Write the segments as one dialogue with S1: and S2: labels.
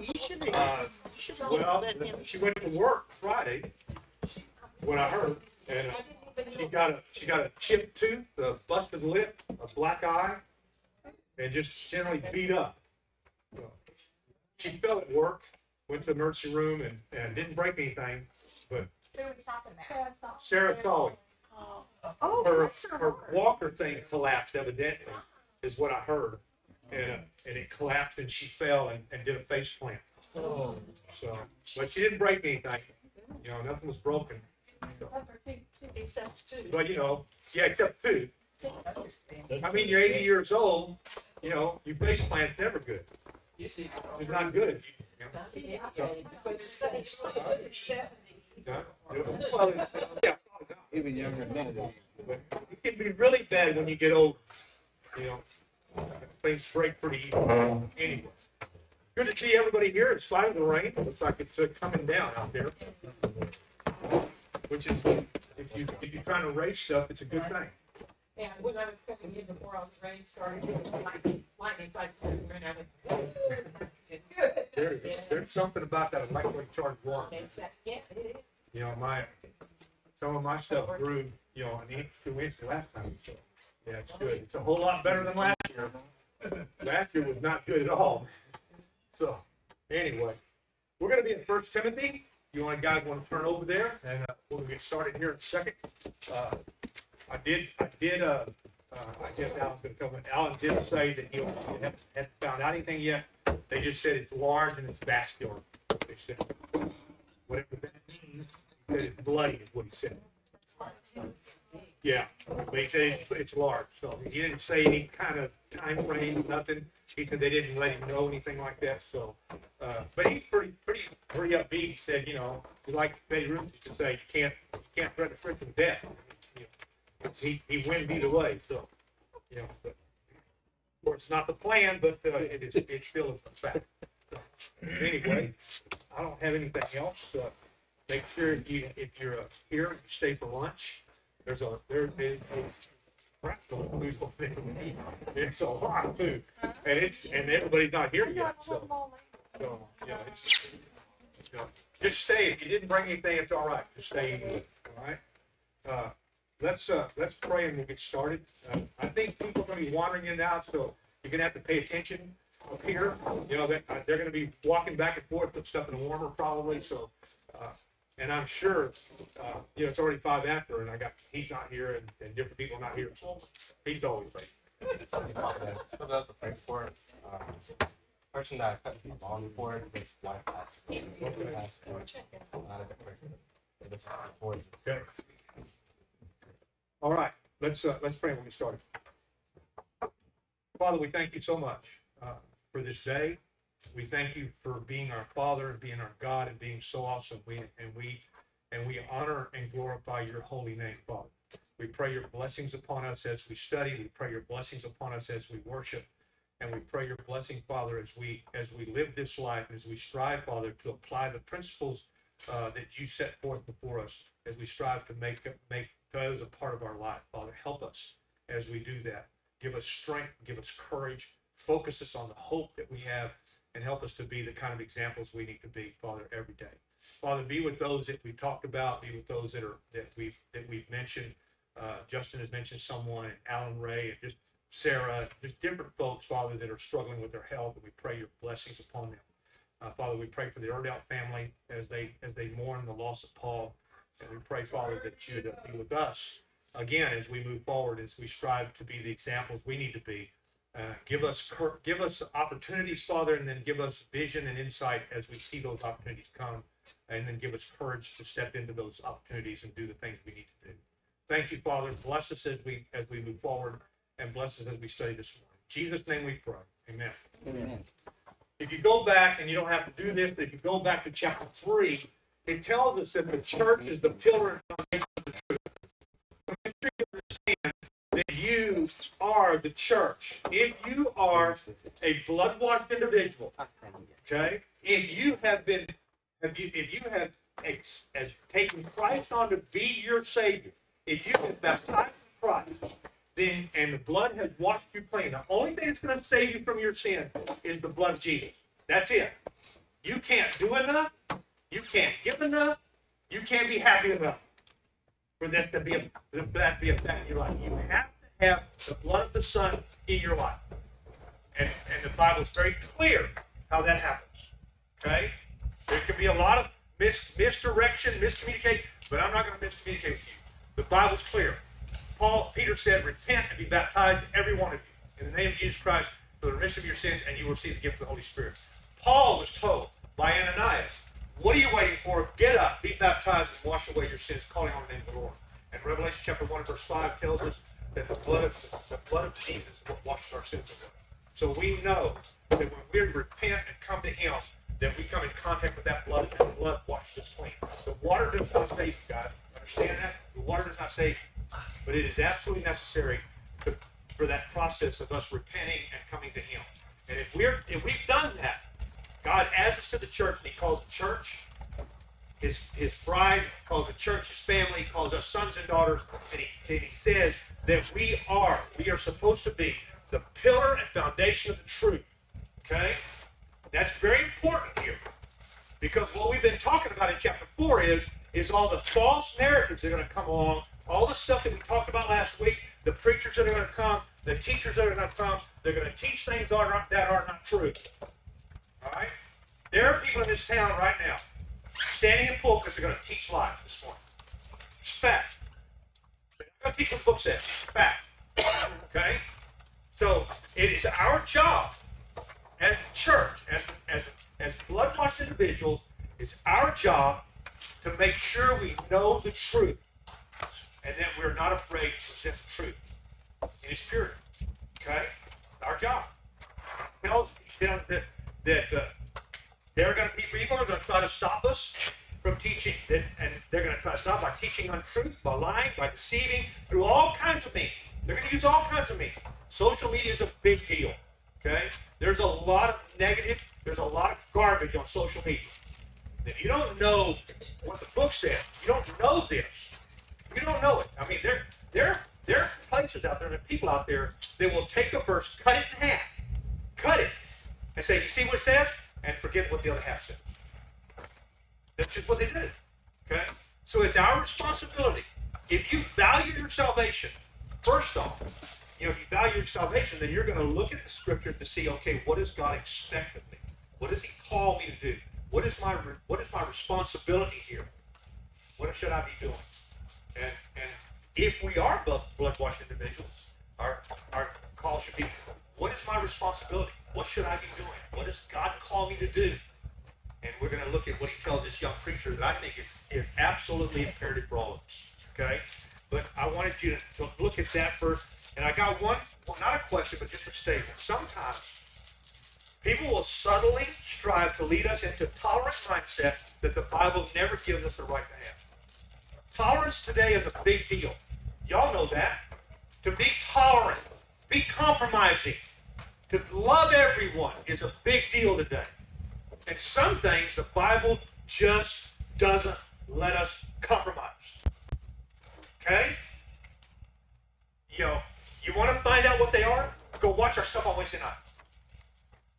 S1: you should be.
S2: Uh,
S1: You should be
S2: well,
S1: letting him-
S2: she went to work Friday, what I heard, and uh, she got a, she got a chipped tooth, a busted lip, a black eye, and just generally beat up. She fell at work, went to the emergency room and, and didn't break anything, but
S3: Who are we talking about?
S2: Sarah Coley,
S1: Oh,
S2: her,
S1: bless her
S2: her walker thing collapsed evidently, is what I heard. And, uh, and it collapsed and she fell and, and did a face plant.
S4: Oh.
S2: So, but she didn't break anything, you know, nothing was broken.
S1: Except two.
S2: But, you know, yeah, except two. I mean, you're eighty years old, you know, you face plant, never good. It's not good. you know. Well, yeah,
S4: Even younger than that.
S2: but it can be really bad when you get old, you know. Things break pretty easy. Anyway. Good to see everybody here. It's fine the rain. Looks like it's uh, coming down out there. Which is, if you, if you're trying to race stuff, it's a good thing.
S3: And when I was coming in before all the rain started, it was like lightning, out. Good.
S2: There, there's something about that electric charged water.
S3: Yeah, it is.
S2: You know, my, some of my stuff grew, you know, an inch, two inches last time, so, yeah, it's good. It's a whole lot better than last Last year was not good at all. So, anyway, we're gonna be in First Timothy. You want, guys wanna turn over there, and, uh, we'll get started here in a second. Uh, I did, I did, uh, uh, I guess Alan's gonna come in. Alan did say that haven't, haven't found out anything yet. They just said it's large and it's vascular. They said, whatever that means, he said it's bloody is what he said. Yeah, but he said it's, large, so he didn't say any kind of time frame, nothing. He said they didn't let him know anything like that, so, uh, but he's pretty, pretty, pretty upbeat. He said, you know, like Betty Ruth used to say, you can't, you can't threaten a friend with death. You know, He, he wins either way, so, you know, but, of course, it's not the plan, but, uh, it is, it's still a fact. So, Anyway, I don't have anything else, uh, make sure if you, if you're uh, here, you stay for lunch. There's a, there is a of food there. It's a lot of food, and it's, and everybody's not here yet, so, so, yeah, it's, just stay, if you didn't bring anything, it's all right, just stay, all right? Uh, let's, uh, let's pray and we'll get started. Uh, I think people are gonna be wandering in out, so you're gonna have to pay attention up here. You know, uh, they're gonna be walking back and forth, put stuff in the warmer probably, so, uh, and I'm sure, uh, you know, it's already five after and I got, he's not here and, and different people are not here. He's always late.
S5: So that's the first for. Um, person that I cut the lawn before was black ass. Not a good person. It was for it.
S2: Okay. All right, let's, uh, let's pray and we'll get started. Father, we thank you so much, uh, for this day. We thank you for being our Father and being our God and being so awesome. We, and we, and we honor and glorify your holy name, Father. We pray your blessings upon us as we study. We pray your blessings upon us as we worship. And we pray your blessing, Father, as we, as we live this life, as we strive, Father, to apply the principles uh, that you set forth before us as we strive to make make those a part of our life. Father, help us as we do that. Give us strength, give us courage, focus us on the hope that we have, and help us to be the kind of examples we need to be, Father, every day. Father, be with those that we've talked about, be with those that are that we've that we've mentioned. Uh, Justin has mentioned someone, and Alan Ray, and just Sarah, just different folks, Father, that are struggling with their health, and we pray your blessings upon them. Uh, Father, we pray for the Erdout family as they as they mourn the loss of Paul, and we pray, Father, that you would be with us again as we move forward, as we strive to be the examples we need to be. Uh, give us cur- give us opportunities, Father, and then give us vision and insight as we see those opportunities come, and then give us courage to step into those opportunities and do the things we need to do. Thank you, Father. Bless us as we as we move forward, and bless us as we study this morning. In Jesus' name we pray. Amen.
S4: Amen.
S2: If you go back, and you don't have to do this, but if you go back to chapter three, it tells us that the church is the pillar and foundation you are the church. If you are a blood-washed individual, okay, if you have been, if you, if you have ex, as taken Christ on to be your Savior, if you've been baptized in Christ, then and the blood has washed you clean. The only thing that's going to save you from your sin is the blood of Jesus. That's it. You can't do enough. You can't give enough. You can't be happy enough for this to be a, for that to be effective in your life. You have have the blood of the Son in your life. And, and the Bible is very clear how that happens. Okay? There can be a lot of mis- misdirection, miscommunication, but I'm not going to miscommunicate with you. The Bible's clear. Paul, Peter said, repent and be baptized, every one of you, in the name of Jesus Christ, for the remission of your sins, and you will receive the gift of the Holy Spirit. Paul was told by Ananias, what are you waiting for? Get up, be baptized, and wash away your sins, calling on the name of the Lord. And Revelation chapter 1, verse 5 tells us that the blood of the blood of Jesus is what washes our sins away. So we know that when we repent and come to Him, that we come in contact with that blood, and the blood washes us clean. The water does not save you, guys. Understand that? The water does not save. But it is absolutely necessary to, for that process of us repenting and coming to Him. And if we're if we've done that, God adds us to the church, and He calls the church his his bride, calls the church his family, calls us sons and daughters, and he, and he says that we are, we are supposed to be the pillar and foundation of the truth. Okay? That's very important here. Because what we've been talking about in chapter four is is all the false narratives that are going to come along, all the stuff that we talked about last week, the preachers that are going to come, the teachers that are going to come, they're going to teach things that are, that are not true. All right? There are people in this town right now standing in pulpits are going to teach lies this morning. It's fact. They're going to teach what the book says. Fact. Okay? So it is our job as the church, as as as blood washed individuals, it's our job to make sure we know the truth and that we're not afraid to present the truth in its purity. Okay? Our job. Tells tells that that uh, there are going to be people are going to try to stop us from teaching, and they're going to try to stop by teaching untruth, by lying, by deceiving, through all kinds of means. They're going to use all kinds of means. Social media is a big deal. Okay, there's a lot of negative. There's a lot of garbage on social media. If you don't know what the book says, you don't know this. You don't know it. I mean, there, there, there are places out there, there are people out there that will take a verse, cut it in half, cut it, and say, "You see what it says?" And forget what the other half said. That's just what they do. Okay? So it's our responsibility. If you value your salvation, first off, you know, if you value your salvation, then you're going to look at the scripture to see, okay, what does God expect of me? What does He call me to do? What is my what is my responsibility here? What should I be doing? And and if we are blood washed individuals, our our call should be, what is my responsibility? What should I be doing? What does God call me to do? And we're going to look at what he tells this young preacher that I think is, is absolutely imperative for all of us. Okay? But I wanted you to, look at that first. And I got one, well, not a question, but just a statement. Sometimes people will subtly strive to lead us into a tolerant mindset that the Bible never gives us the right to have. Tolerance today is a big deal. Y'all know that. To be tolerant, be compromising, to love everyone is a big deal today. And some things the Bible just doesn't let us compromise. Okay? You know, you want to find out what they are? Go watch our stuff on Wednesday night.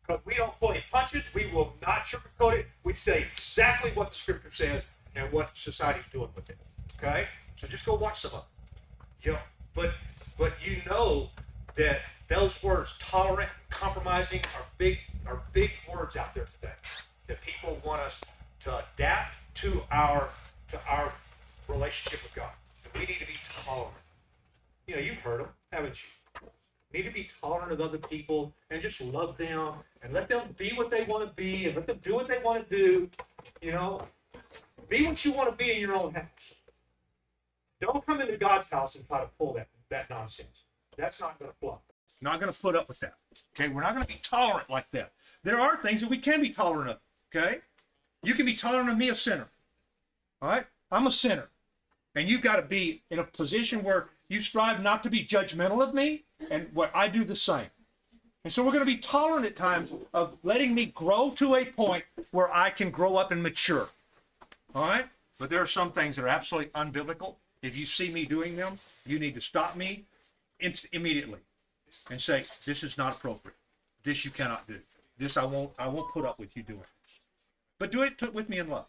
S2: Because we don't pull any punches. We will not sugarcoat it. We say exactly what the scripture says and what society's doing with it. Okay? So just go watch some of it. You know, but but you know that those words, tolerant, compromising, are big are big words out there today. That people want us to adapt to our to our relationship with God. We need to be tolerant. You know, you've heard them, haven't you? We need to be tolerant of other people and just love them and let them be what they want to be and let them do what they want to do. You know, be what you want to be in your own house. Don't come into God's house and try to pull that that nonsense. That's not going to fly. Not going to put up with that. Okay, we're not going to be tolerant like that. There are things that we can be tolerant of. Okay, you can be tolerant of me, a sinner. All right, I'm a sinner, and you've got to be in a position where you strive not to be judgmental of me, and what I do the same. And so we're going to be tolerant at times of letting me grow to a point where I can grow up and mature. All right, but there are some things that are absolutely unbiblical. If you see me doing them, you need to stop me immediately and say, "This is not appropriate. This you cannot do. This I won't. I won't put up with you doing." but do it with me in love.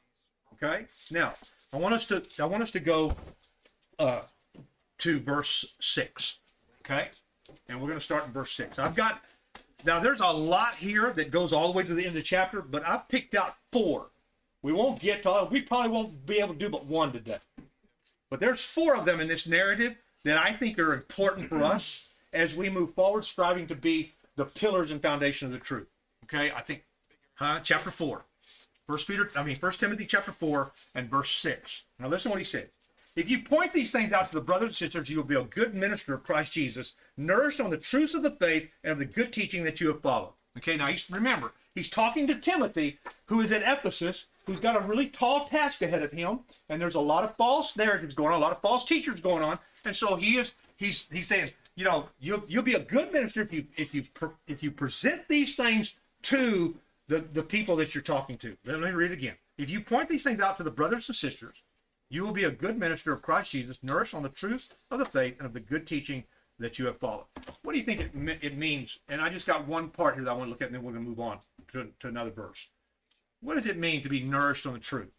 S2: Okay. Now, I want us to I want us to go uh, to verse six. Okay, and we're going to start in verse six. I've got now. There's a lot here that goes all the way to the end of the chapter, but I've picked out four. We won't get to all. We probably won't be able to do but one today. But there's four of them in this narrative that I think are important for us as we move forward, striving to be the pillars and foundation of the truth. Okay, I think, huh? Chapter four, First Peter, I mean First Timothy chapter four and verse six. Now listen what he said. If you point these things out to the brothers and sisters, you will be a good minister of Christ Jesus, nourished on the truths of the faith and of the good teaching that you have followed. Okay, now he's, remember, he's talking to Timothy, who is at Ephesus, who's got a really tall task ahead of him, and there's a lot of false narratives going on, a lot of false teachers going on, and so he is he's he's saying, you know, you'll you'll be a good minister if you if you if you present these things to the the people that you're talking to. Let me read it again. If you point these things out to the brothers and sisters, you will be a good minister of Christ Jesus, nourished on the truth of the faith and of the good teaching that you have followed. What do you think it, it means? And I just got one part here that I want to look at, and then we're going to move on to, to another verse. What does it mean to be nourished on the truth?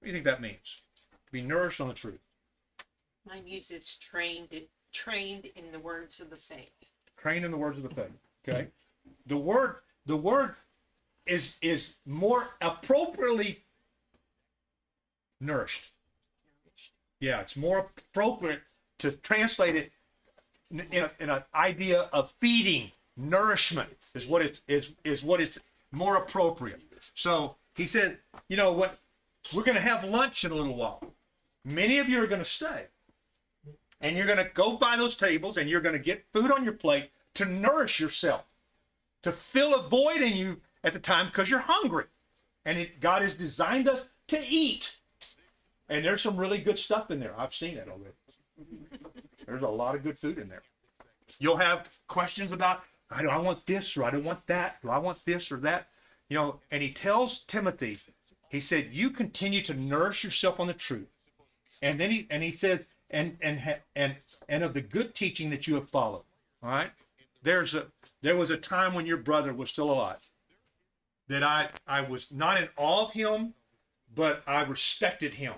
S2: What do you think that means? To be nourished on the truth.
S3: Mine uses trained, trained in the words of the faith.
S2: Trained in the words of the faith. Okay. The word, the word is is more appropriately nourished. Yeah, it's more appropriate to translate it in, a, in an idea of feeding, nourishment is what it's is is what it's more appropriate. So he said, you know what, we're going to have lunch in a little while. Many of you are going to stay, and you're going to go by those tables, and you're going to get food on your plate to nourish yourself, to fill a void in you at the time because you're hungry, and it, God has designed us to eat. And there's some really good stuff in there. I've seen it already. There's a lot of good food in there. You'll have questions about, I don't I want this or I don't want that. Do I want this or that? You know, and he tells Timothy, he said, you continue to nourish yourself on the truth. And then he and he says, and and and and of the good teaching that you have followed. All right. There's a there was a time when your brother was still alive that I I was not in awe of him, but I respected him.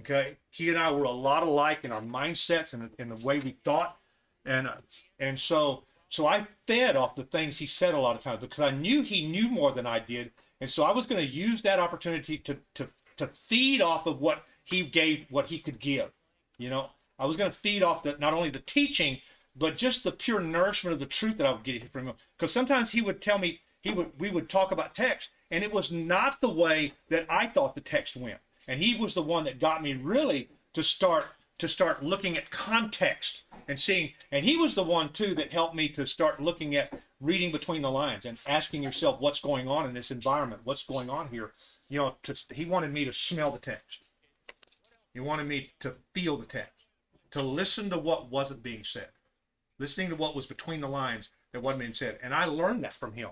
S2: Okay, he and I were a lot alike in our mindsets and in the way we thought, and uh, and so so I fed off the things he said a lot of times because I knew he knew more than I did, and so I was going to use that opportunity to to to feed off of what he gave, what he could give. You know, I was going to feed off the not only the teaching, but just the pure nourishment of the truth that I would get from him. Because sometimes he would tell me he would we would talk about text, and it was not the way that I thought the text went. And he was the one that got me really to start to start looking at context and seeing and he was the one too that helped me to start looking at reading between the lines and asking yourself what's going on in this environment what's going on here. You know to, he wanted me to smell the text he wanted me to feel the text to listen to what wasn't being said listening to what was between the lines that wasn't being said and i learned that from him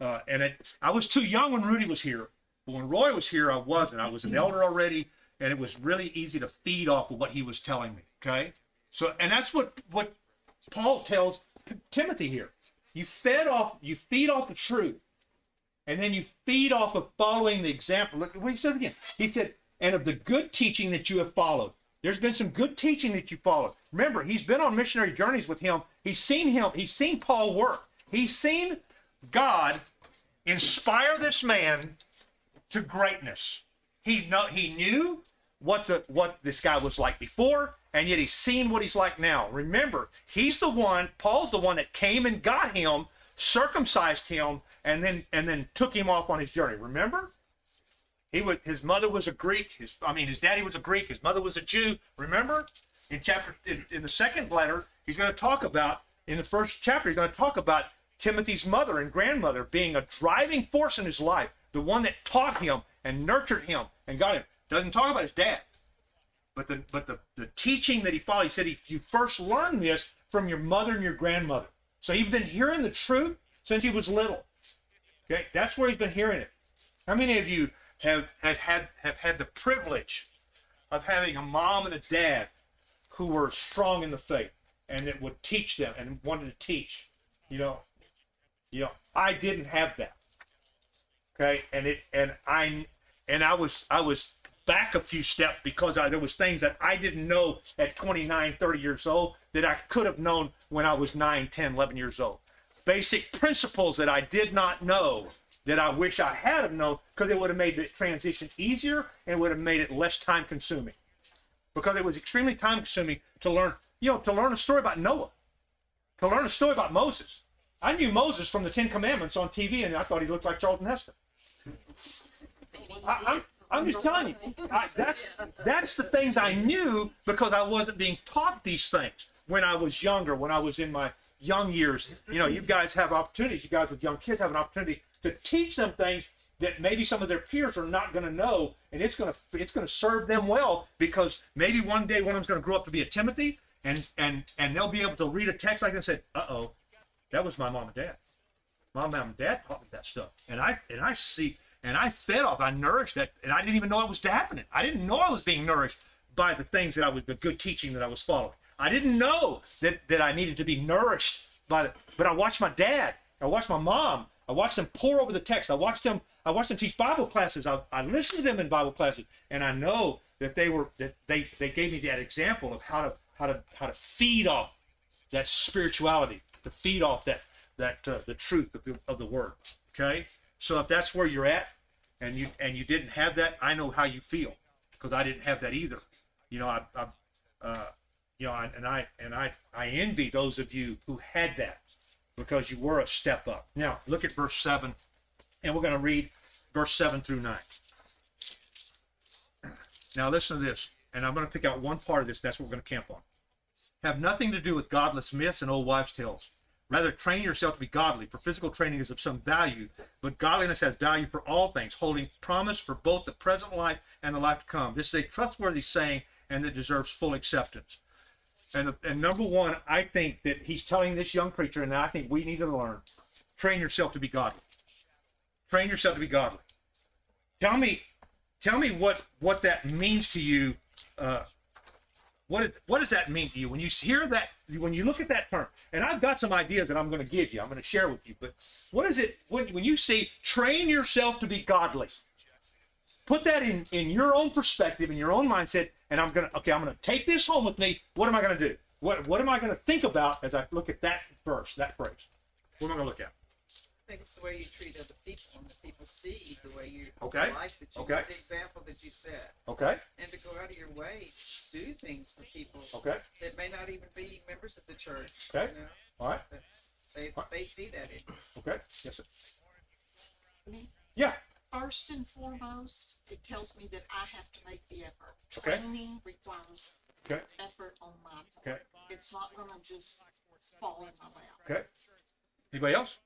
S2: uh, and it, i was too young when rudy was here but when Roy was here, I wasn't. I was an elder already, and it was really easy to feed off of what he was telling me. Okay, so and that's what what Paul tells Timothy here. You fed off, you feed off the truth, and then you feed off of following the example. Look what he says again. He said, "And of the good teaching that you have followed." There's been some good teaching that you followed. Remember, he's been on missionary journeys with him. He's seen him. He's seen Paul work. He's seen God inspire this man to greatness. He know he knew what the what this guy was like before, and yet he's seen what he's like now. Remember, he's the one, Paul's the one that came and got him, circumcised him, and then and then took him off on his journey. Remember? He was his mother was a Greek. His I mean his daddy was a Greek. His mother was a Jew. Remember? In chapter in, in the second letter, he's going to talk about in the first chapter. He's going to talk about Timothy's mother and grandmother being a driving force in his life the one that taught him and nurtured him and got him. Doesn't talk about his dad, but the but the, the teaching that he followed. He said he, you first learned this from your mother and your grandmother. So he's been hearing the truth since he was little. Okay, that's where he's been hearing it. How many of you have had had have had the privilege of having a mom and a dad who were strong in the faith and that would teach them and wanted to teach? You know, you know, I didn't have that. Okay, and it and I and I was I was back a few steps because I, there was things that I didn't know at 29, 30 years old that I could have known when I was 9, 10, 11 years old. Basic principles that I did not know that I wish I had have known because it would have made the transition easier and would have made it less time consuming. Because it was extremely time consuming to learn, you know, to learn a story about Noah, to learn a story about Moses. I knew Moses from the Ten Commandments on TV, and I thought he looked like Charlton Heston. I, I'm, I'm just telling you, I, that's that's the things I knew because I wasn't being taught these things when I was younger, when I was in my young years. You know, you guys have opportunities. You guys with young kids have an opportunity to teach them things that maybe some of their peers are not going to know, and it's going to it's going to serve them well because maybe one day one of them's going to grow up to be a Timothy, and and and they'll be able to read a text like this and say, "Uh oh, that was my mom and dad." My mom and dad taught me that stuff, and I and I see and I fed off, I nourished that, and I didn't even know it was happening. I didn't know I was being nourished by the things that I was, the good teaching that I was following. I didn't know that that I needed to be nourished by the, but I watched my dad, I watched my mom, I watched them pore over the text, I watched them, I watched them teach Bible classes, I, I listened to them in Bible classes, and I know that they were that they they gave me that example of how to how to how to feed off that spirituality, to feed off that that uh, the truth of the, of the word. Okay, so if that's where you're at, and you and you didn't have that, I know how you feel because I didn't have that either. You know, I, I uh, you know, and I and I I envy those of you who had that because you were a step up. Now look at verse seven, and we're going to read verse seven through nine. Now listen to this, and I'm going to pick out one part of this. That's what we're going to camp on. Have nothing to do with godless myths and old wives' tales. Rather, train yourself to be godly, for physical training is of some value, but godliness has value for all things, holding promise for both the present life and the life to come. This is a trustworthy saying and that deserves full acceptance. And, and number one, I think that he's telling this young preacher, and I think we need to learn train yourself to be godly. Train yourself to be godly. Tell me, tell me what what that means to you. Uh, what is, what does that mean to you when you hear that? When you look at that term, and I've got some ideas that I'm going to give you. I'm going to share with you. But what is it when, when you see train yourself to be godly? Put that in in your own perspective, in your own mindset, and I'm gonna okay. I'm gonna take this home with me. What am I gonna do? What what am I gonna think about as I look at that verse, that phrase? What am I gonna look at?
S1: I think it's the way you treat other people and the people see the way you
S2: Okay,
S1: life that you
S2: okay.
S1: the example that you set
S2: Okay,
S1: and to go out of your way to do things for people
S2: okay,
S1: that may not even be members of the church.
S2: Okay.
S1: You know?
S2: all right,
S1: But they they see that in you.
S2: okay, yes, sir. Yeah,
S3: First and foremost, it tells me that I have to make the effort.
S2: Okay.
S3: Training requires
S2: okay,
S3: effort on my part.
S2: okay,
S3: It's not gonna just fall in my lap.
S2: okay. Anybody else?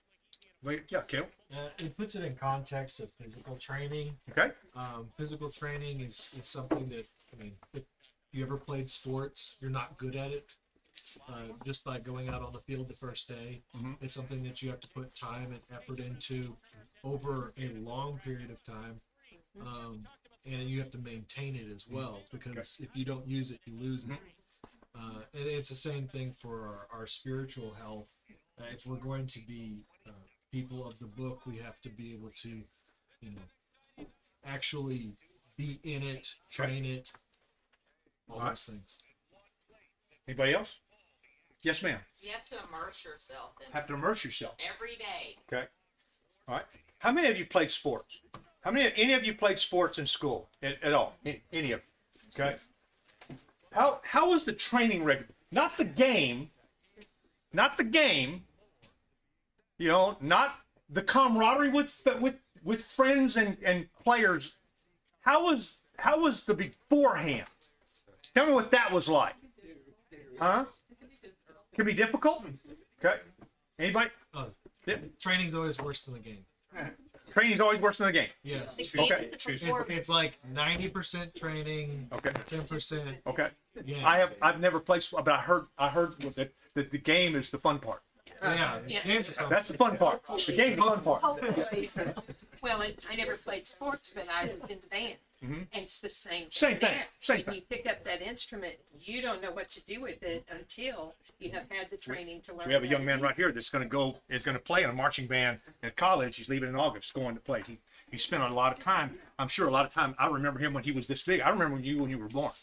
S2: Wait, yeah, Kale.
S6: Uh, it puts it in context of physical training.
S2: Okay,
S6: Um, physical training is, is something that, I mean, if you ever played sports, you're not good at it. Uh, just by going out on the field the first day,
S2: Mhm.
S6: it's something that you have to put time and effort into over a long period of time. Um, and you have to maintain it as well because if you don't use it, you lose it. Uh, and it's the same thing for our, our spiritual health. Uh, if we're going to be uh, people of the book, we have to be able to, you know, actually be in it, train it, all
S2: Alright.
S6: those things.
S2: anybody else? Yes, ma'am.
S7: You have to immerse yourself in
S2: Have to immerse yourself.
S7: every day.
S2: Okay. All right. How many of you played sports? How many? Any of you played sports in school at, at all? A- Any of you? Okay. How how was the training record? Not the game. Not the game. You know, not the camaraderie with with with friends and and players. How was how was the beforehand? Tell me what that was like. Huh? Can be difficult. Okay. Anybody?
S6: Uh,
S2: Yep.
S6: training's always worse than the game.
S2: Training's always worse than the game.
S6: Yes.
S3: The
S2: Okay.
S3: game is the
S6: It's,
S3: performance.
S6: it's like 90% training,
S2: Okay.
S6: 10%
S2: Okay.
S6: game.
S2: I have I've never played, sport, but I heard I heard that that the game is the fun part.
S6: yeah,
S3: Yeah.
S6: games are.
S2: That's the fun part. The game's the fun part.
S3: Hopefully. Well, I I never played sports, but I was in the band. Mm-hmm. And it's the same.
S2: Same thing,
S3: now.
S2: same
S3: When
S2: thing.
S3: you pick up that instrument, you don't know what to do with it until you have had the training to learn.
S2: We have a young man right here that's going to go, is going to play in a marching band at college. He's leaving in August, going to play. He, he spent a lot of time, I'm sure a lot of time. I remember him when he was this big. I remember you when you were born.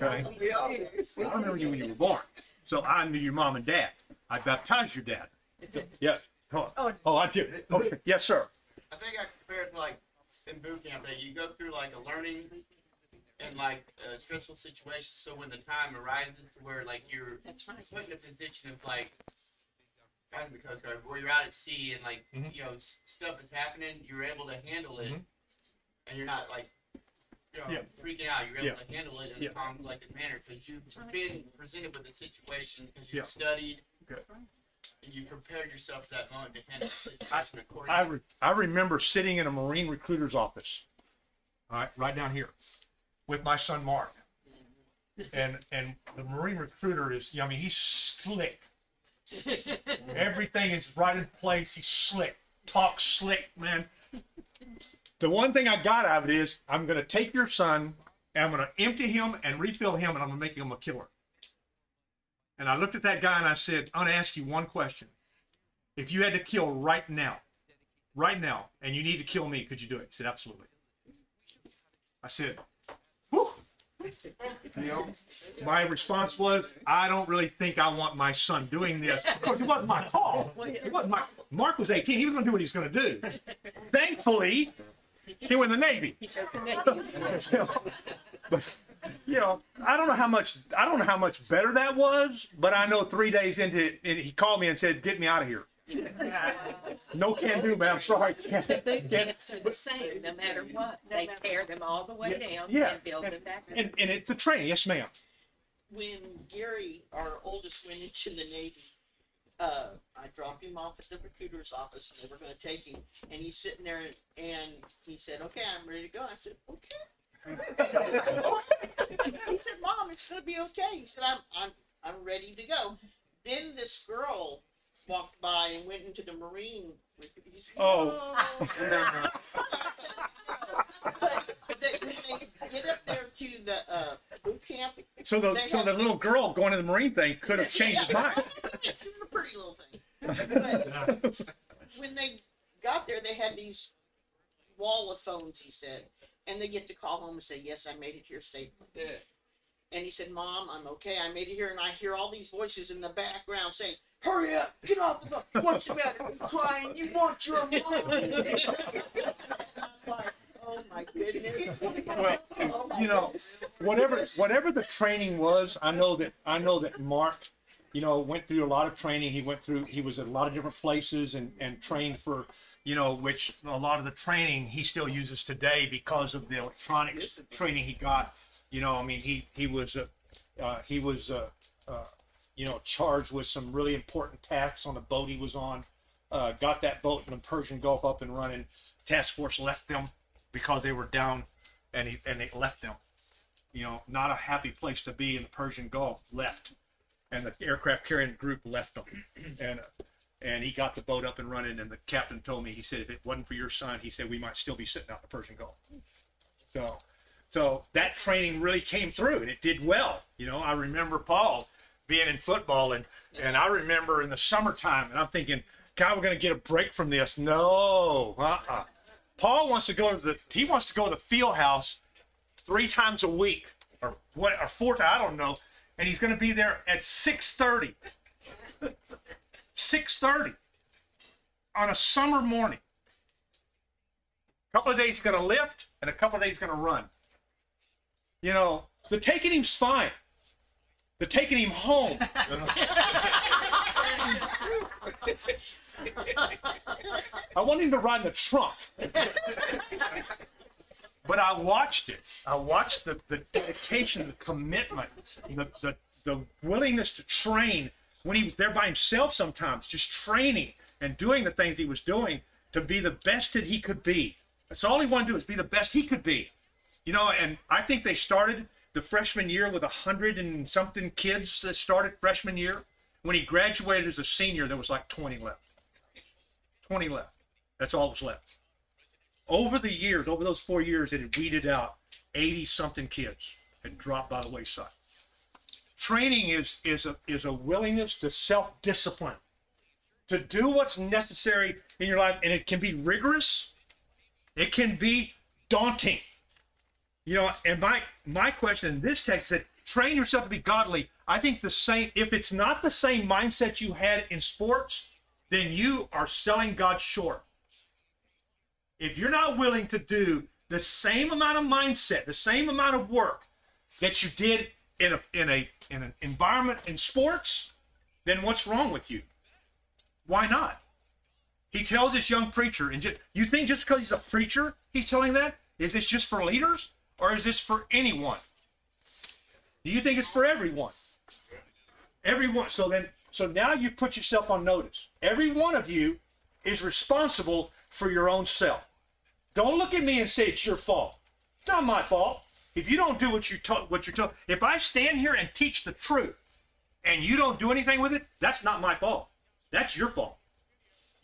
S2: Okay?
S1: We all do.
S2: I remember you when you were born. So I knew your mom and dad. I baptized your dad. So, yes. Oh, oh, I did. Okay. Yes, sir.
S8: I think I compared like in boot camp that you go through like a learning and like uh, stressful situation. So when the time arises to where like you're
S3: That's right.
S8: put in a position of like as the Coast Guard, where you're out at sea and like
S2: Mhm.
S8: you know s- stuff is happening, you're able to handle it,
S2: Mhm.
S8: and you're not like you know
S2: Yeah.
S8: freaking out. You're able
S2: Yeah.
S8: to handle it in
S2: Yeah.
S8: a calm, collected manner because you've been presented with a situation because you've
S2: Yeah.
S8: studied.
S2: Good.
S8: And you prepared yourself for that moment to handle the situation
S2: I, re- I remember sitting in a Marine recruiter's office, all right, right down here, with my son Mark. And and the Marine recruiter is, I mean, he's slick. Everything is right in place. He's slick. Talks slick, man. The one thing I got out of it is I'm gonna take your son and I'm gonna empty him and refill him and I'm gonna make him a killer. And I looked at that guy and I said, I'm gonna ask you one question. If you had to kill right now, right now, and you need to kill me, could you do it? He said, absolutely. I said, whew. You know, my response was, I don't really think I want my son doing this. Of course, it wasn't my call. It wasn't my, Mark was 18. He was going to do what he was going to do. Thankfully, he went in the Navy.
S3: He chose the Navy.
S2: You know, I don't know how much I don't know how much better that was, but I know three days into it, and he called me and said, "Get me out of here." No can do, man. I'm sorry. Can't,
S3: The boot
S2: can't.
S3: camps are the same, no matter what. They tear them all the way
S2: Yeah,
S3: down
S2: yeah.
S3: and build them back up.
S2: And, and it's a training, yes, ma'am.
S1: When Gary, our oldest, went into the Navy, uh, I dropped him off at the recruiter's office and they were gonna take him. And he's sitting there and, and he said, okay, I'm ready to go. I said, okay. He said, Mom, it's gonna be okay. He said, I'm, I'm, I'm ready to go. Then this girl walked by and went into the Marine. he said,
S2: Oh.
S1: "No." But, but they, they get up there to the, uh, boot camp,
S2: So the so the little girl going to the Marine thing could have changed his mind.
S1: it's a pretty little thing. But when they got there, they had these wall of phones, he said, and they get to call home and say, Yes, I made it here safely. Yeah. And he said, Mom, I'm okay. I made it here. And I hear all these voices in the background saying, Hurry up, get off the phone. What's the matter? You're crying. You want your mom. I'm like, Oh my goodness.
S2: Well,
S1: Oh my
S2: you know,
S1: goodness."
S2: whatever whatever the training was, I know that I know that Mark, you know, went through a lot of training. He went through he was at a lot of different places and and trained for, you know, which a lot of the training he still uses today because of the electronics training he got. You know, I mean, he he was uh, uh, he was uh, uh, you know charged with some really important tasks on the boat he was on. Uh, got that boat in the Persian Gulf up and running. Task force left them because they were down, and he and they left them you know, not a happy place to be in the Persian Gulf, left, and the aircraft carrying group left them, and and he got the boat up and running. And the captain told me, he said, if it wasn't for your son, he said we might still be sitting out in the Persian Gulf. So, so that training really came through, and it did well. You know, I remember Paul being in football, and and I remember in the summertime, and I'm thinking, God, we're gonna get a break from this. No, uh-uh. Paul wants to go to the he wants to go to the field house three times a week or what or four I don't know. And he's gonna be there at 6:30. 6:30 on a summer morning. A couple of days he's gonna lift and a couple of days he's gonna run. You know, the taking him's fine. The taking him home. I want him to ride in the trunk. But I watched it. I watched the, the dedication, the commitment, the, the, the willingness to train when he was there by himself sometimes, just training and doing the things he was doing to be the best that he could be. That's all he wanted to do is be the best he could be. You know, and I think they started the freshman year with a hundred and something kids that started freshman year. When he graduated as a senior, there was like 20 left. 20 left. That's all that was left. Over the years, over those four years, it had weeded out 80 something kids and dropped by the wayside. Training is, is, a, is a willingness to self discipline, to do what's necessary in your life. And it can be rigorous, it can be daunting. You know, and my, my question in this text said, train yourself to be godly. I think the same, if it's not the same mindset you had in sports, then you are selling God short. If you're not willing to do the same amount of mindset, the same amount of work that you did in a in a in an environment in sports, then what's wrong with you? Why not? He tells this young preacher, and ju- you think just because he's a preacher, he's telling that? Is this just for leaders, or is this for anyone? Do you think it's for everyone? Everyone. So then, so now you put yourself on notice. Every one of you is responsible for your own self. Don't look at me and say it's your fault. It's not my fault. If you don't do what you taught, what you're told, if I stand here and teach the truth, and you don't do anything with it, that's not my fault. That's your fault.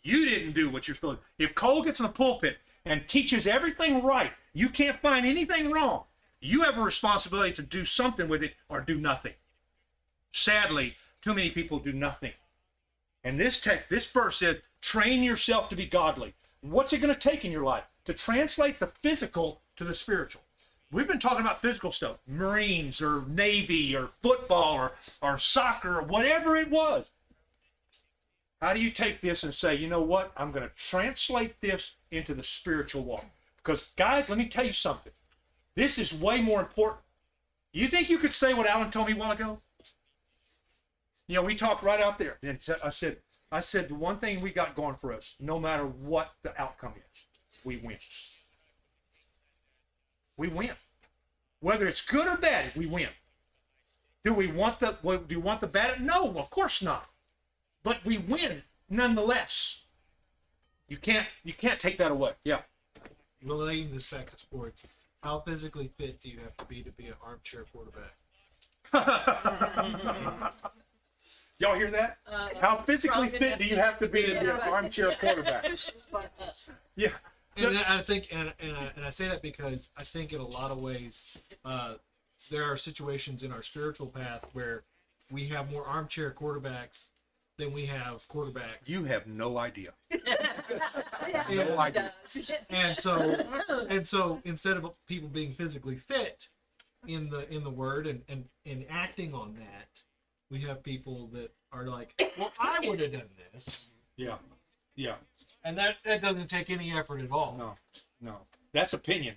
S2: You didn't do what you're supposed to. If Cole gets in the pulpit and teaches everything right, you can't find anything wrong. You have a responsibility to do something with it or do nothing. Sadly, too many people do nothing. And this text, this verse says, train yourself to be godly. What's it going to take in your life to translate the physical to the spiritual? We've been talking about physical stuff, Marines or Navy or football or, or soccer or whatever it was. How do you take this and say, you know what? I'm going to translate this into the spiritual walk. Because, guys, let me tell you something. This is way more important. You think you could say what Alan told me a while ago? You know, we talked right out there. And I said, I said, the one thing we got going for us, no matter what the outcome is, we win. We win. Whether it's good or bad, we win. Do we want the do we want the bad? No, of course not. But we win nonetheless. You can't you can't take that away. Yeah.
S6: Relating this back to sports, how physically fit do you have to be to be an armchair quarterback?
S2: Y'all hear that?
S3: Uh,
S2: How physically fit do you have to be to be an
S3: Yeah.
S2: armchair quarterback? Yeah.
S6: And I I think, and, and, I, and I say that because I think in a lot of ways, uh, there are situations in our spiritual path where we have more armchair quarterbacks than we have quarterbacks.
S2: You have no idea.
S6: No
S2: idea.
S6: and so and so instead of people being physically fit in the in the word and and, and acting on that we have people that are like well i would have done this
S2: Yeah. Yeah.
S6: And that that doesn't take any effort at all
S2: No. No. That's opinion.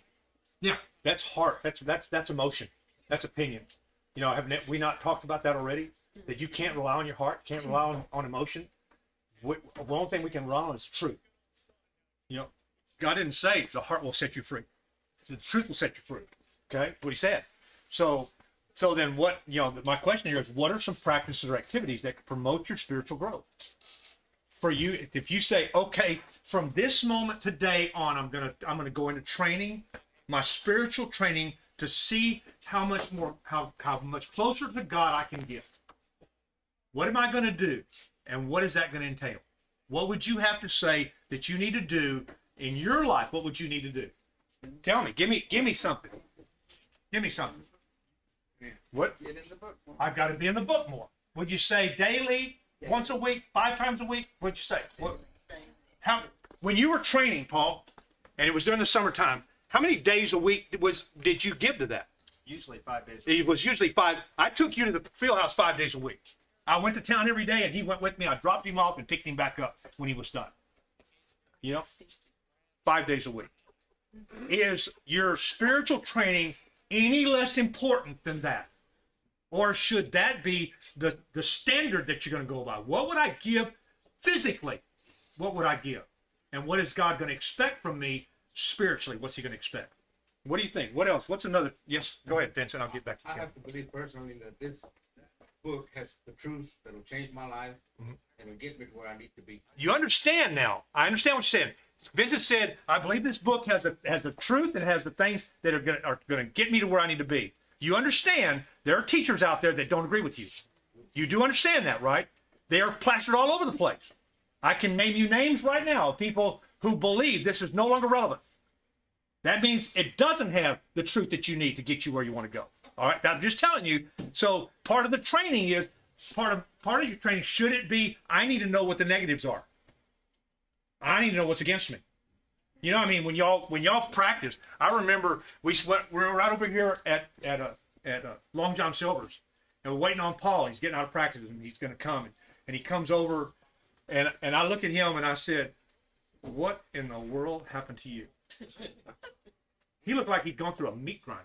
S6: yeah
S2: That's heart. That's that's that's emotion. That's opinion. You know, haven't we not talked about that already? That you can't rely on your heart, can't rely on, on emotion. The only thing we can rely on is truth. You know, God didn't say the heart will set you free. The truth will set you free. Okay, what He said. So, so then what? You know, my question here is, what are some practices or activities that can promote your spiritual growth? For you, if you say, okay, from this moment today on, I'm gonna I'm gonna go into training, my spiritual training to see how much more how how much closer to God I can get. What am I going to do? And what is that going to entail? What would you have to say that you need to do in your life? What would you need to do? Tell me. Give me give me something. Give me something. What?
S9: Get in the book. more.
S2: I've got to be in the book more. Would you say daily, once a week, five times a week? What'd you say? What, how when you were training, Paul, and it was during the summertime, how many days a week was did you give to that?
S9: Usually five days.
S2: It was usually five. I took you to the field house five days a week. I went to town every day, and he went with me. I dropped him off and picked him back up when he was done. You know, five days a week. Mm-hmm. Is your spiritual training any less important than that? Or should that be the, the standard that you're going to go by? What would I give physically? What would I give? And what is God going to expect from me spiritually? What's he going to expect? What do you think? What else? What's another? Yes, go ahead, Vincent. I'll get back to you.
S9: I have to believe personally that this book has the truth that'll change my life
S2: Mm-hmm.
S9: and will get me to where I need to be.
S2: You understand now. I understand what you're saying. Vincent said, "I believe this book has a has the truth and has the things that are going are going to get me to where I need to be." You understand? There are teachers out there that don't agree with you. You do understand that, right? They are plastered all over the place. I can name you names right now of people who believe this is no longer relevant. That means it doesn't have the truth that you need to get you where you want to go. All right, I'm just telling you. So part of the training is part of part of your training. Should it be? I need to know what the negatives are. I need to know what's against me. You know, what I mean, when y'all when y'all practice, I remember we went, we were right over here at at uh, at uh, Long John Silver's, and we're waiting on Paul. He's getting out of practice, and he's going to come, and, and he comes over, and and I look at him and I said, "What in the world happened to you?" he looked like he'd gone through a meat grind.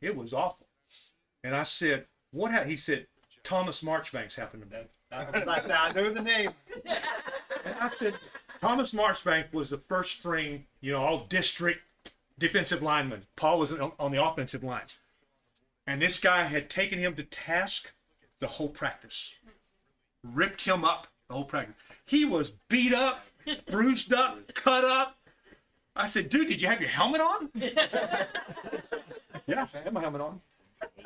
S2: It was awful, and I said, "What?" Ha-? He said, "Thomas Marchbanks happened to me."
S9: I said, I know the name.
S2: And I said, Thomas Marchbank was the first string, you know, all district defensive lineman. Paul was on the offensive line. And this guy had taken him to task the whole practice, ripped him up the whole practice. He was beat up, bruised up, cut up. I said, dude, did you have your helmet on? yeah, I had my helmet on.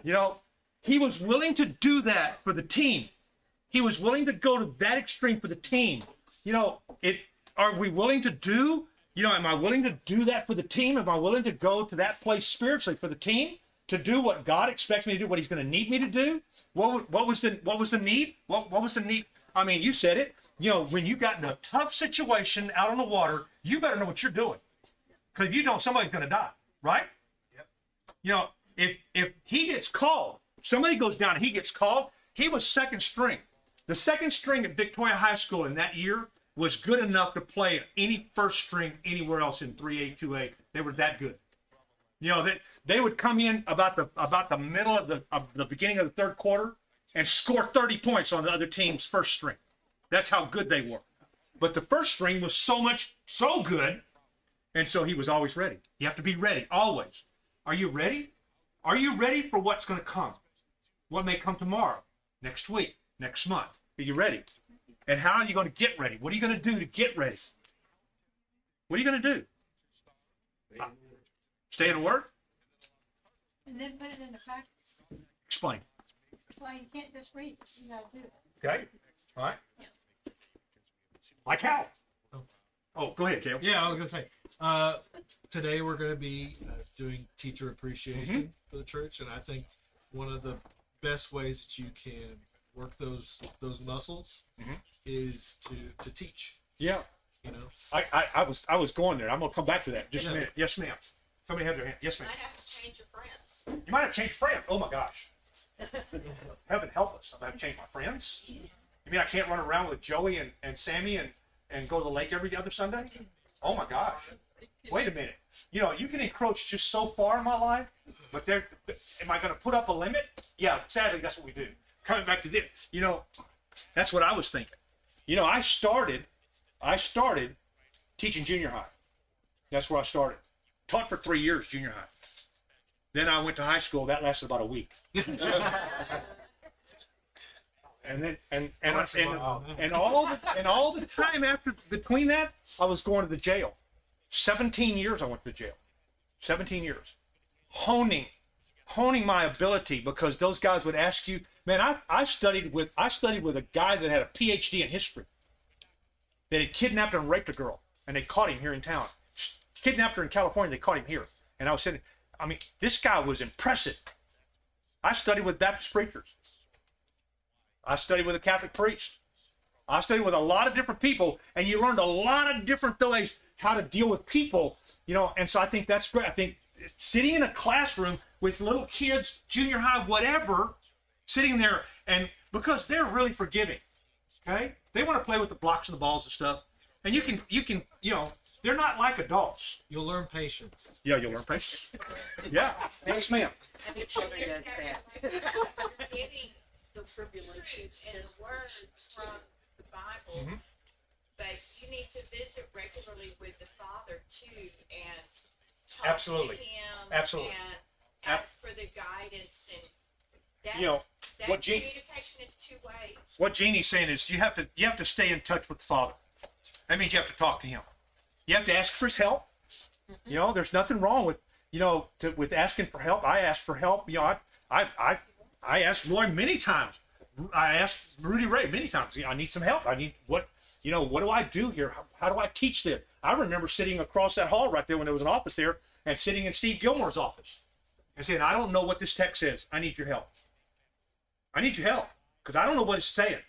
S2: You know, he was willing to do that for the team. He was willing to go to that extreme for the team. You know, it are we willing to do? You know, am I willing to do that for the team? Am I willing to go to that place spiritually for the team to do what God expects me to do? What He's going to need me to do? What what was the what was the need? What what was the need? I mean, you said it. You know, when you got in a tough situation out on the water, you better know what you're doing, because if you don't, somebody's going to die, right? Yep. You know, if if he gets called, somebody goes down and he gets called, he was second string. The second string at Victoria High School in that year was good enough to play any first string anywhere else in 3A, 2A. They were that good. You know, that they, would come in about the about the middle of the of the beginning of the third quarter and score 30 points on the other team's first string. That's how good they were. But the first string was so much so good, and so he was always ready. You have to be ready always. Are you ready? Are you ready for what's going to come? What may come tomorrow, next week, next month? Are you ready? And how are you going to get ready? What are you going to do to get ready? What are you going to do? Stay in the Word?
S10: And then put it into practice.
S2: Explain.
S10: Well, you can't just read, you gotta do it.
S2: Okay. All right. Like how? Oh, go ahead, Caleb.
S6: Yeah, I was gonna say. Uh, today we're gonna be uh, doing teacher appreciation for the church, and I think one of the best ways that you can work those those muscles
S2: Mhm.
S6: is to to teach.
S2: Yeah.
S6: You know,
S2: I, I, I was I was going there. I'm gonna come back to that in just a minute. Yes, ma'am. Somebody had their hand. Yes, ma'am.
S7: You Might have to change your friends.
S2: You might have changed friends. Oh my gosh. Heaven help us. I have changed my friends. You mean I can't run around with Joey and, and Sammy and, and go to the lake every other Sunday? Oh my gosh. Wait a minute. You know, you can encroach just so far in my life, but there am I gonna put up a limit? Yeah, sadly that's what we do. Coming back to this, you know, that's what I was thinking. You know, I started I started teaching junior high. That's where I started. Taught for three years, junior high. Then I went to high school. That lasted about a week. and then and and
S6: That's
S2: and, and all the and all the time after between that, I was going to the jail. Seventeen years I went to the jail. Seventeen years, honing, honing my ability because those guys would ask you, man. I, I studied with I studied with a guy that had a PhD in history. That had kidnapped and raped a girl, and they caught him here in town. Kidnapped her in California. They caught him here, and I was sitting. I mean, this guy was impressive. I studied with Baptist preachers. I studied with a Catholic priest. I studied with a lot of different people, and you learned a lot of different ways how to deal with people, you know. And so I think that's great. I think sitting in a classroom with little kids, junior high, whatever, sitting there, and because they're really forgiving, okay, they want to play with the blocks and the balls and stuff, and you can, you can, you know, they're not like adults.
S6: you'll learn patience.
S2: Yeah, you'll learn patience. Yeah, yes, ma'am.
S3: Every children does that.
S7: Getting the tribulations and words from the Bible.
S2: Mhm.
S7: But you need to visit regularly with the Father too and talk
S2: Absolutely.
S7: to him.
S2: Absolutely.
S7: And
S2: Ab-
S7: ask for the guidance and that,
S2: You know,
S7: that
S2: what Jean-
S7: communication is two ways.
S2: what Jeannie's saying is you have to you have to stay in touch with the Father. That means you have to talk to Him. You have to ask for His help. You know, there's nothing wrong with you know to, with asking for help. I asked for help. You know, I I I, I asked Roy many times. I asked Rudy Ray many times. You know, I need some help. I need what you know, what do I do here? How, how do I teach this? I remember sitting across that hall right there when there was an office there and sitting in Steve Gilmore's office and saying, I don't know what this text says. I need your help. I need your help because I don't know what it's saying.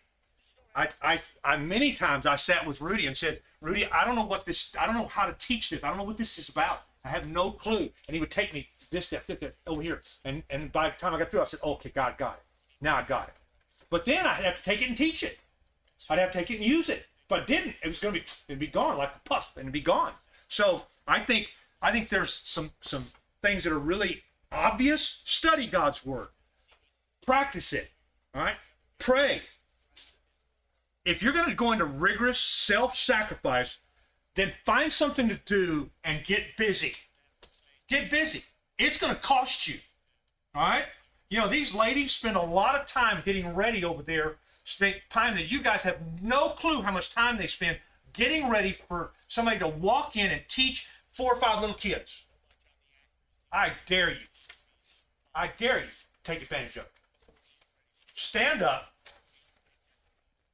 S2: I, I, I, many times I sat with Rudy and said, Rudy, I don't know what this, I don't know how to teach this. I don't know what this is about. I have no clue. And he would take me this step, this step, over here. And, and by the time I got through, I said, okay, God got it. Now I got it. But then I'd have to take it and teach it. I'd have to take it and use it. If I didn't, it was going to be, it'd be gone like a puff and it'd be gone. So I think, I think there's some, some things that are really obvious. Study God's word. Practice it. All right. Pray. If you're going to go into rigorous self-sacrifice, then find something to do and get busy. Get busy. It's going to cost you. All right. You know, these ladies spend a lot of time getting ready over there, spend time that you guys have no clue how much time they spend getting ready for somebody to walk in and teach four or five little kids. I dare you. I dare you take advantage of it. Stand up,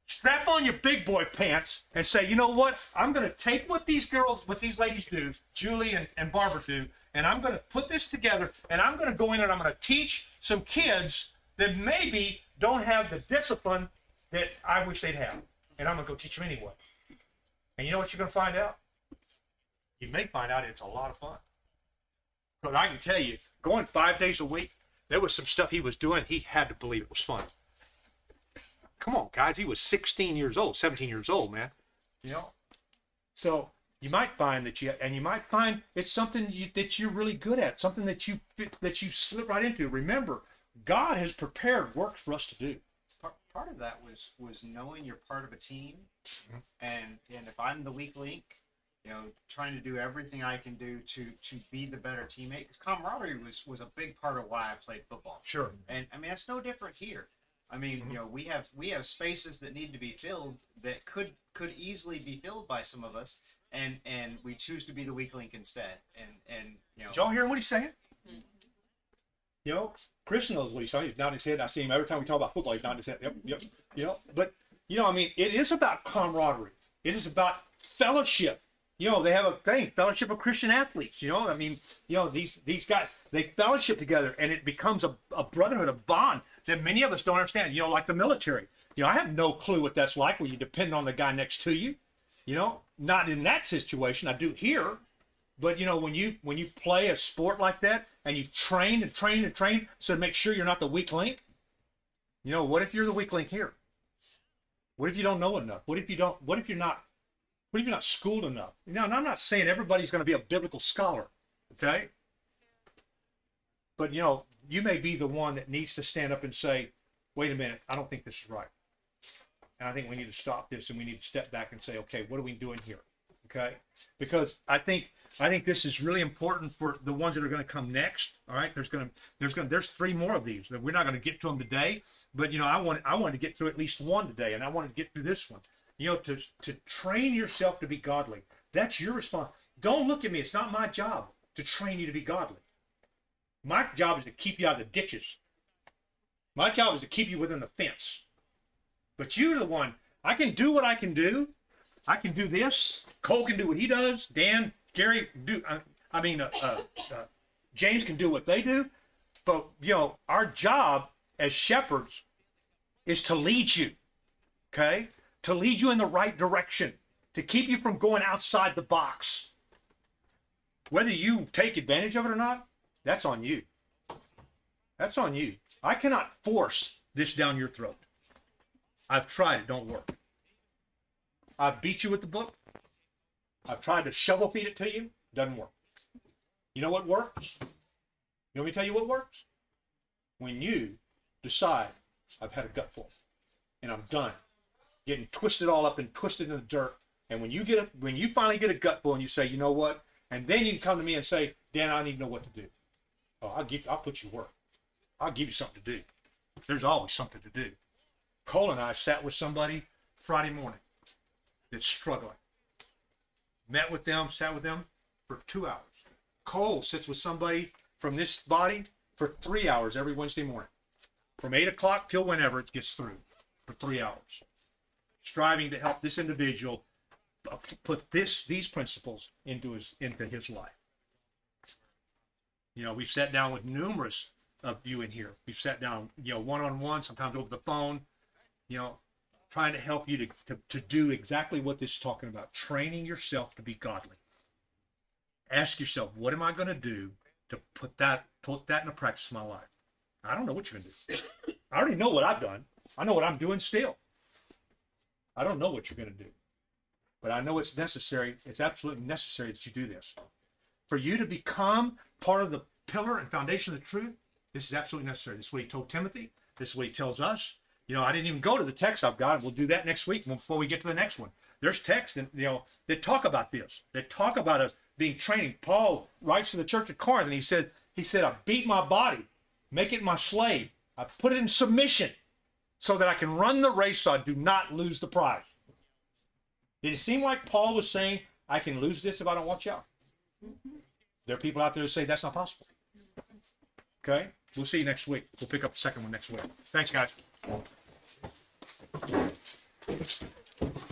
S2: strap on your big boy pants, and say, you know what? I'm going to take what these girls, what these ladies do, Julie and, and Barbara do, and I'm going to put this together, and I'm going to go in and I'm going to teach some kids that maybe don't have the discipline that I wish they'd have. And I'm going to go teach them anyway. And you know what you're going to find out? You may find out it's a lot of fun. But I can tell you, going five days a week, there was some stuff he was doing. He had to believe it was fun. Come on, guys. He was 16 years old, 17 years old, man. You know? So you might find that you, and you might find it's something you, that you're really good at, something that you that you slip right into. Remember, God has prepared work for us to do.
S11: Part, part of that was was knowing you're part of a team, mm-hmm. and and if I'm the weak link, you know, trying to do everything I can do to to be the better teammate. Because camaraderie was was a big part of why I played football.
S2: Sure.
S11: And I mean, that's no different here. I mean, mm-hmm. you know, we have we have spaces that need to be filled that could could easily be filled by some of us, and and we choose to be the weak link instead. And and you know,
S2: Did y'all hear what he's saying? Mm-hmm. You know, Chris knows what he's saying. He's nodding his head. I see him every time we talk about football. He's nodding his head. Yep, yep. You know, but you know, I mean, it is about camaraderie. It is about fellowship. You know, they have a thing, fellowship of Christian athletes. You know, I mean, you know, these these guys they fellowship together, and it becomes a, a brotherhood, a bond that many of us don't understand. You know, like the military. You know, I have no clue what that's like, where you depend on the guy next to you. You know, not in that situation. I do here, but you know, when you when you play a sport like that and you train and train and train, so to make sure you're not the weak link. You know, what if you're the weak link here? What if you don't know enough? What if you don't? What if you're not? What you're not schooled enough? You know, and I'm not saying everybody's going to be a biblical scholar, okay? But you know, you may be the one that needs to stand up and say, "Wait a minute, I don't think this is right," and I think we need to stop this and we need to step back and say, "Okay, what are we doing here?" Okay, because I think I think this is really important for the ones that are going to come next. All right, there's going to there's going to there's three more of these we're not going to get to them today, but you know, I want I wanted to get through at least one today, and I wanted to get through this one you know, to, to train yourself to be godly. That's your response. Don't look at me. It's not my job to train you to be godly. My job is to keep you out of the ditches. My job is to keep you within the fence. But you're the one. I can do what I can do. I can do this. Cole can do what he does. Dan, Gary do. I, I mean, uh, uh, uh, James can do what they do. But you know, our job as shepherds is to lead you. Okay to lead you in the right direction, to keep you from going outside the box. Whether you take advantage of it or not, that's on you. That's on you. I cannot force this down your throat. I've tried, it don't work. I've beat you with the book. I've tried to shovel feed it to you, doesn't work. You know what works? You want me to tell you what works? When you decide, I've had a gutful and I'm done getting twisted all up and twisted in the dirt. And when you get a, when you finally get a gutful and you say, you know what, and then you can come to me and say, Dan, I need to know what to do. Oh, I'll give, I'll put you to work. I'll give you something to do. There's always something to do. Cole and I sat with somebody Friday morning that's struggling. Met with them, sat with them for two hours. Cole sits with somebody from this body for three hours every Wednesday morning, from eight o'clock till whenever it gets through, for three hours striving to help this individual put this these principles into his into his life. You know, we've sat down with numerous of you in here. We've sat down, you know, one on one, sometimes over the phone, you know, trying to help you to, to, to do exactly what this is talking about, training yourself to be godly. Ask yourself, what am I going to do to put that put that into practice in my life? I don't know what you're going to do. I already know what I've done. I know what I'm doing still. I don't know what you're going to do. But I know it's necessary. It's absolutely necessary that you do this. For you to become part of the pillar and foundation of the truth, this is absolutely necessary. This is what he told Timothy. This is what he tells us. You know, I didn't even go to the text I've got. We'll do that next week before we get to the next one. There's texts, and you know, that talk about this. That talk about us being trained. Paul writes to the church at Corinth, and he said, he said, I beat my body, make it my slave. I put it in submission so that I can run the race so I do not lose the prize. Did it seem like Paul was saying, I can lose this if I don't watch out? There are people out there who say that's not possible. Okay? We'll see you next week. We'll pick up the second one next week. Thanks, guys.